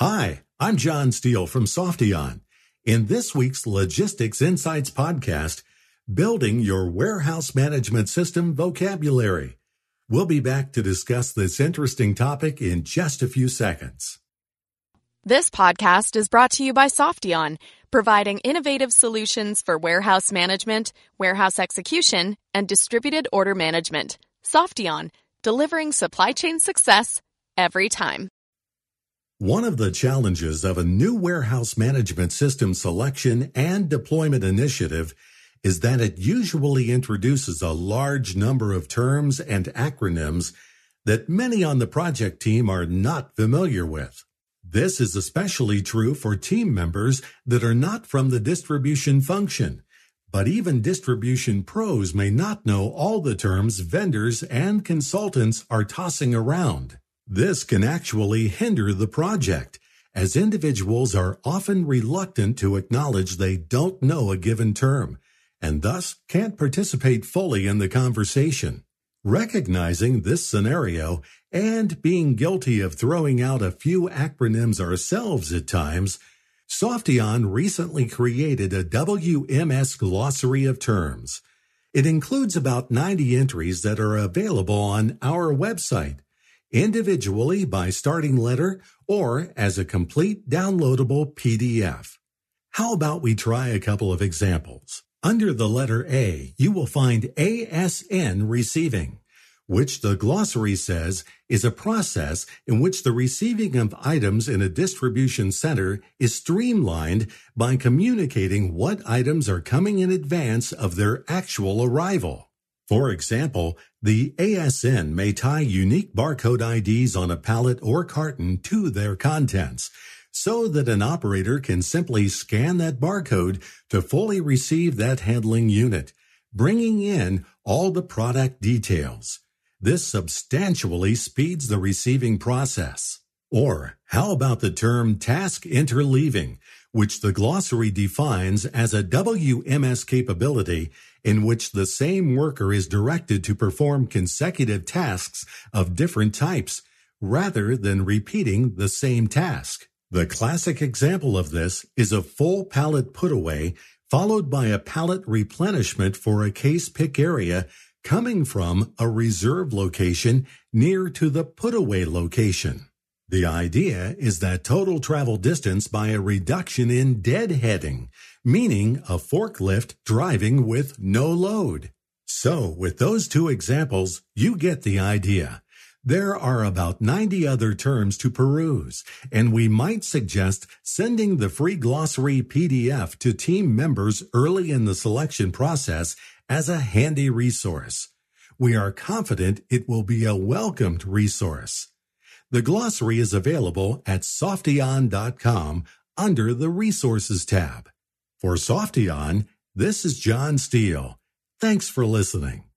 Hi, I'm John Steele from Softeon. In this week's Logistics Insights podcast, Building Your Warehouse Management System Vocabulary. We'll be back to discuss this interesting topic in just a few seconds. This podcast is brought to you by Softeon, providing innovative solutions for warehouse management, warehouse execution, and distributed order management. Softeon, delivering supply chain success every time. One of the challenges of a new warehouse management system selection and deployment initiative is that it usually introduces a large number of terms and acronyms that many on the project team are not familiar with. This is especially true for team members that are not from the distribution function, but even distribution pros may not know all the terms vendors and consultants are tossing around. This can actually hinder the project, as individuals are often reluctant to acknowledge they don't know a given term, and thus can't participate fully in the conversation. Recognizing this scenario and being guilty of throwing out a few acronyms ourselves at times, Softeon recently created a WMS glossary of terms. It includes about 90 entries that are available on our website, individually by starting letter or as a complete downloadable PDF. How about we try a couple of examples? Under the letter A, you will find ASN receiving, which the glossary says is a process in which the receiving of items in a distribution center is streamlined by communicating what items are coming in advance of their actual arrival. For example, the ASN may tie unique barcode IDs on a pallet or carton to their contents so that an operator can simply scan that barcode to fully receive that handling unit, bringing in all the product details. This substantially speeds the receiving process. Or how about the term task interleaving, which the glossary defines as a WMS capability in which the same worker is directed to perform consecutive tasks of different types rather than repeating the same task. The classic example of this is a full pallet put away followed by a pallet replenishment for a case pick area coming from a reserve location near to the put away location. The idea is that total travel distance by a reduction in deadheading, meaning a forklift driving with no load. So with those two examples, you get the idea. There are about 90 other terms to peruse, and we might suggest sending the free glossary PDF to team members early in the selection process as a handy resource. We are confident it will be a welcomed resource. The glossary is available at softeon.com under the Resources tab. For Softeon, this is John Steele. Thanks for listening.